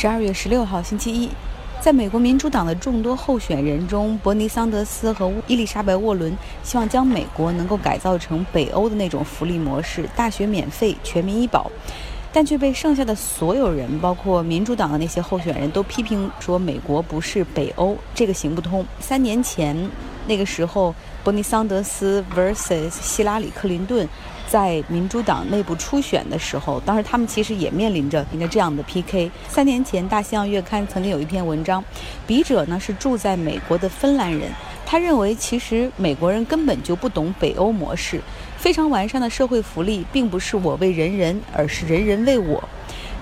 十二月十六号，星期一，在美国民主党的众多候选人中，伯尼·桑德斯和伊丽莎白·沃伦希望将美国能够改造成北欧的那种福利模式，大学免费，全民医保。但却被剩下的所有人，包括民主党的那些候选人都批评说，美国不是北欧，这个行不通。三年前，那个时候，伯尼·桑德斯 vs 希拉里·克林顿。在民主党内部初选的时候，当时他们其实也面临着一个这样的 PK。三年前，《大西洋月刊》曾经有一篇文章，笔者呢是住在美国的芬兰人，他认为其实美国人根本就不懂北欧模式，非常完善的社会福利并不是我为人人，而是人人为我。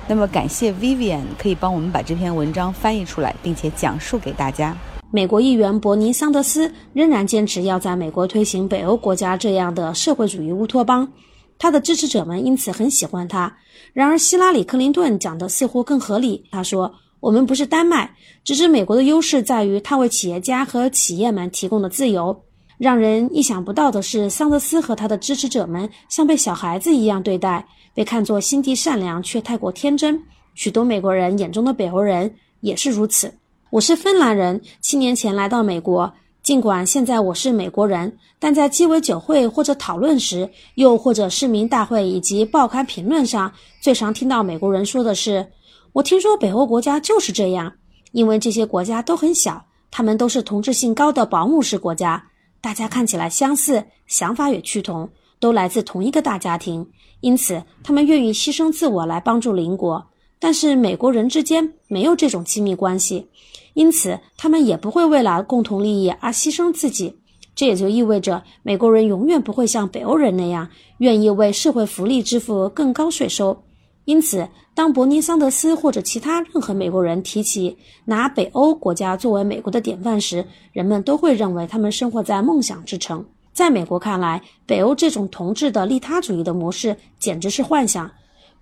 那么，感谢 Vivian 可以帮我们把这篇文章翻译出来，并且讲述给大家。美国议员伯尼·桑德斯仍然坚持要在美国推行北欧国家这样的社会主义乌托邦，他的支持者们因此很喜欢他。然而，希拉里·克林顿讲的似乎更合理。他说：“我们不是丹麦，只是美国的优势在于他为企业家和企业们提供的自由。”让人意想不到的是，桑德斯和他的支持者们像被小孩子一样对待，被看作心地善良却太过天真。许多美国人眼中的北欧人也是如此。我是芬兰人，七年前来到美国。尽管现在我是美国人，但在鸡尾酒会或者讨论时，又或者市民大会以及报刊评论上，最常听到美国人说的是：“我听说北欧国家就是这样，因为这些国家都很小，他们都是同质性高的保姆式国家，大家看起来相似，想法也趋同，都来自同一个大家庭，因此他们愿意牺牲自我来帮助邻国。但是美国人之间没有这种亲密关系。”因此，他们也不会为了共同利益而牺牲自己。这也就意味着，美国人永远不会像北欧人那样，愿意为社会福利支付更高税收。因此，当伯尼·桑德斯或者其他任何美国人提起拿北欧国家作为美国的典范时，人们都会认为他们生活在梦想之城。在美国看来，北欧这种同质的利他主义的模式简直是幻想。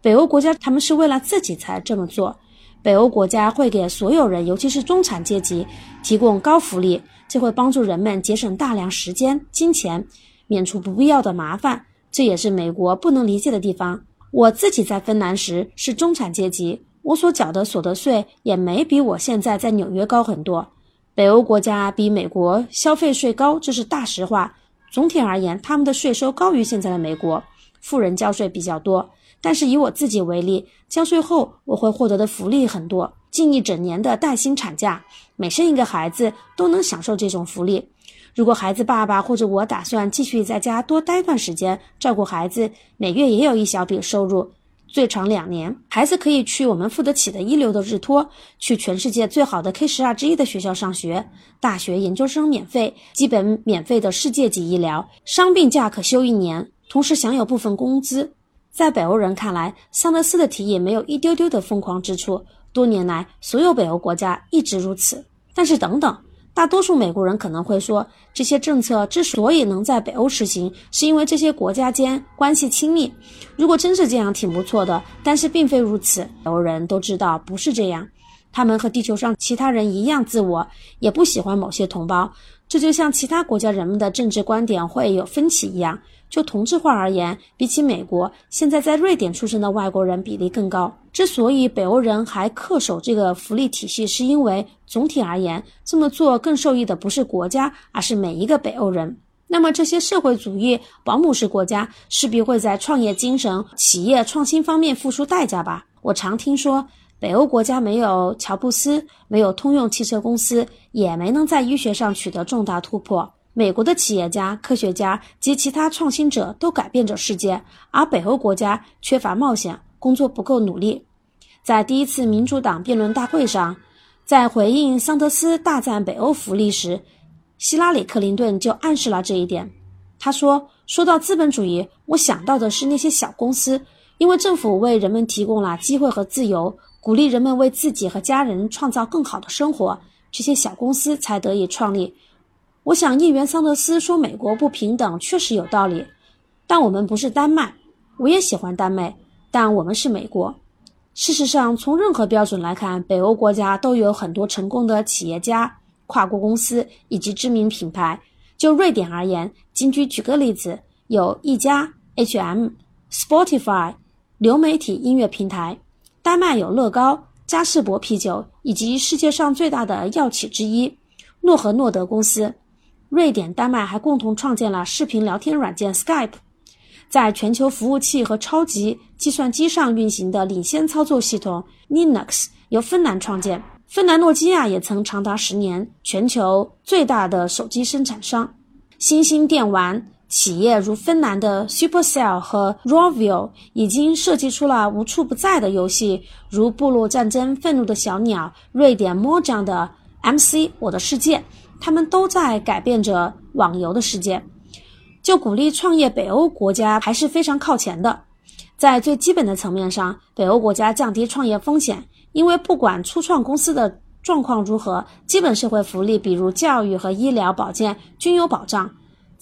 北欧国家他们是为了自己才这么做。北欧国家会给所有人，尤其是中产阶级，提供高福利，这会帮助人们节省大量时间、金钱，免除不必要的麻烦。这也是美国不能理解的地方。我自己在芬兰时是中产阶级，我所缴的所得税也没比我现在在纽约高很多。北欧国家比美国消费税高，这是大实话。总体而言，他们的税收高于现在的美国，富人交税比较多。但是以我自己为例，交税后我会获得的福利很多，近一整年的带薪产假，每生一个孩子都能享受这种福利。如果孩子爸爸或者我打算继续在家多待段时间照顾孩子，每月也有一小笔收入，最长两年，孩子可以去我们付得起的一流的日托，去全世界最好的 K 十二之一的学校上学，大学研究生免费，基本免费的世界级医疗，伤病假可休一年，同时享有部分工资。在北欧人看来，桑德斯的提议没有一丢丢的疯狂之处。多年来，所有北欧国家一直如此。但是，等等，大多数美国人可能会说，这些政策之所以能在北欧实行，是因为这些国家间关系亲密。如果真是这样，挺不错的。但是，并非如此。北欧人都知道不是这样。他们和地球上其他人一样自我，也不喜欢某些同胞。这就像其他国家人们的政治观点会有分歧一样。就同质化而言，比起美国，现在在瑞典出生的外国人比例更高。之所以北欧人还恪守这个福利体系，是因为总体而言，这么做更受益的不是国家，而是每一个北欧人。那么，这些社会主义保姆式国家势必会在创业精神、企业创新方面付出代价吧？我常听说，北欧国家没有乔布斯，没有通用汽车公司，也没能在医学上取得重大突破。美国的企业家、科学家及其他创新者都改变着世界，而北欧国家缺乏冒险，工作不够努力。在第一次民主党辩论大会上，在回应桑德斯大赞北欧福利时，希拉里·克林顿就暗示了这一点。他说：“说到资本主义，我想到的是那些小公司，因为政府为人们提供了机会和自由，鼓励人们为自己和家人创造更好的生活，这些小公司才得以创立。”我想，议员桑德斯说美国不平等确实有道理，但我们不是丹麦。我也喜欢丹麦，但我们是美国。事实上，从任何标准来看，北欧国家都有很多成功的企业家、跨国公司以及知名品牌。就瑞典而言，仅举举个例子，有一家 H&M、Spotify 流媒体音乐平台；丹麦有乐高、嘉士伯啤酒以及世界上最大的药企之一诺和诺德公司。瑞典、丹麦还共同创建了视频聊天软件 Skype，在全球服务器和超级计算机上运行的领先操作系统 Linux 由芬兰创建。芬兰诺基亚也曾长达十年全球最大的手机生产商。新兴电玩。企业如芬兰的 Supercell 和 Rovio 已经设计出了无处不在的游戏，如《部落战争》、《愤怒的小鸟》、瑞典 Mojang 的 MC 我的世界，他们都在改变着网游的世界。就鼓励创业，北欧国家还是非常靠前的。在最基本的层面上，北欧国家降低创业风险，因为不管初创公司的状况如何，基本社会福利，比如教育和医疗保健，均有保障。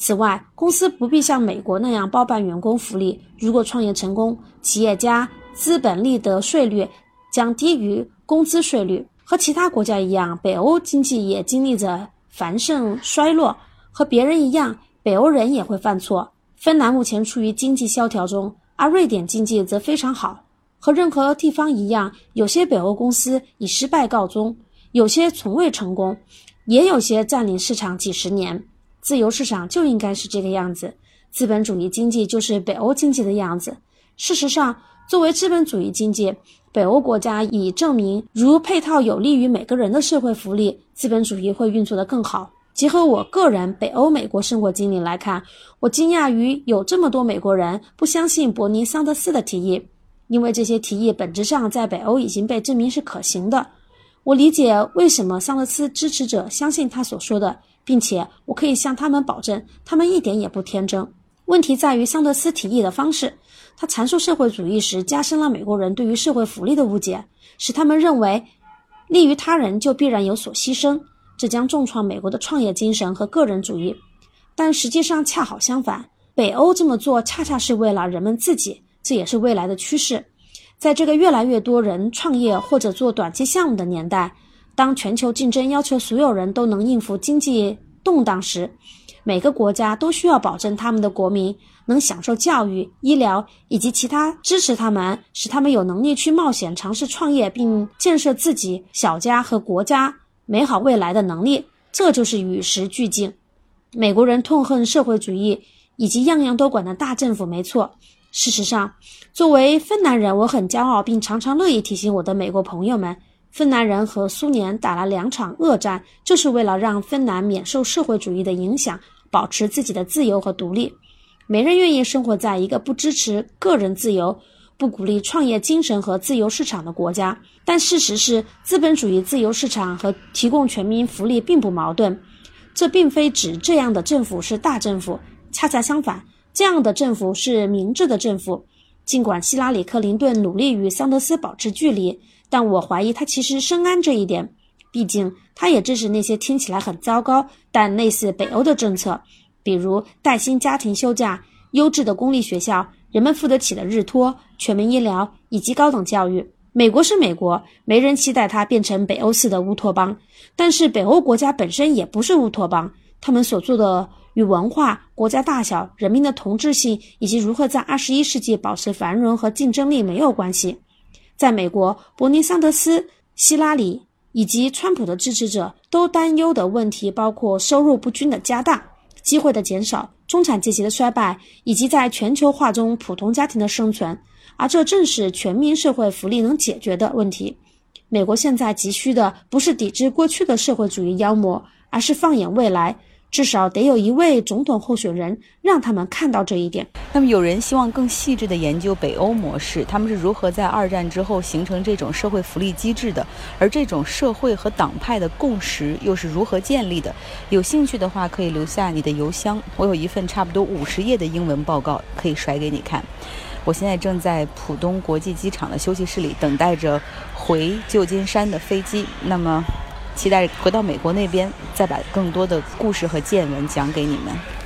此外，公司不必像美国那样包办员工福利。如果创业成功，企业家资本利得税率将低于工资税率。和其他国家一样，北欧经济也经历着繁盛衰落。和别人一样，北欧人也会犯错。芬兰目前处于经济萧条中，而瑞典经济则非常好。和任何地方一样，有些北欧公司以失败告终，有些从未成功，也有些占领市场几十年。自由市场就应该是这个样子，资本主义经济就是北欧经济的样子。事实上，作为资本主义经济，北欧国家已证明，如配套有利于每个人的社会福利，资本主义会运作得更好。结合我个人北欧美国生活经历来看，我惊讶于有这么多美国人不相信伯尼桑德斯的提议，因为这些提议本质上在北欧已经被证明是可行的。我理解为什么桑德斯支持者相信他所说的。并且我可以向他们保证，他们一点也不天真。问题在于桑德斯提议的方式。他阐述社会主义时，加深了美国人对于社会福利的误解，使他们认为利于他人就必然有所牺牲，这将重创美国的创业精神和个人主义。但实际上恰好相反，北欧这么做恰恰是为了人们自己，这也是未来的趋势。在这个越来越多人创业或者做短期项目的年代。当全球竞争要求所有人都能应付经济动荡时，每个国家都需要保证他们的国民能享受教育、医疗以及其他支持他们、使他们有能力去冒险、尝试创业并建设自己小家和国家美好未来的能力。这就是与时俱进。美国人痛恨社会主义以及样样都管的大政府，没错。事实上，作为芬兰人，我很骄傲，并常常乐意提醒我的美国朋友们。芬兰人和苏联打了两场恶战，就是为了让芬兰免受社会主义的影响，保持自己的自由和独立。没人愿意生活在一个不支持个人自由、不鼓励创业精神和自由市场的国家。但事实是，资本主义自由市场和提供全民福利并不矛盾。这并非指这样的政府是大政府，恰恰相反，这样的政府是明智的政府。尽管希拉里·克林顿努力与桑德斯保持距离。但我怀疑他其实深谙这一点，毕竟他也支持那些听起来很糟糕但类似北欧的政策，比如带薪家庭休假、优质的公立学校、人们付得起的日托、全民医疗以及高等教育。美国是美国，没人期待它变成北欧式的乌托邦，但是北欧国家本身也不是乌托邦，他们所做的与文化、国家大小、人民的同质性以及如何在二十一世纪保持繁荣和竞争力没有关系。在美国，伯尼·桑德斯、希拉里以及川普的支持者都担忧的问题包括收入不均的加大、机会的减少、中产阶级的衰败，以及在全球化中普通家庭的生存。而这正是全民社会福利能解决的问题。美国现在急需的不是抵制过去的社会主义妖魔，而是放眼未来。至少得有一位总统候选人，让他们看到这一点。那么，有人希望更细致地研究北欧模式，他们是如何在二战之后形成这种社会福利机制的？而这种社会和党派的共识又是如何建立的？有兴趣的话，可以留下你的邮箱，我有一份差不多五十页的英文报告可以甩给你看。我现在正在浦东国际机场的休息室里等待着回旧金山的飞机。那么。期待回到美国那边，再把更多的故事和见闻讲给你们。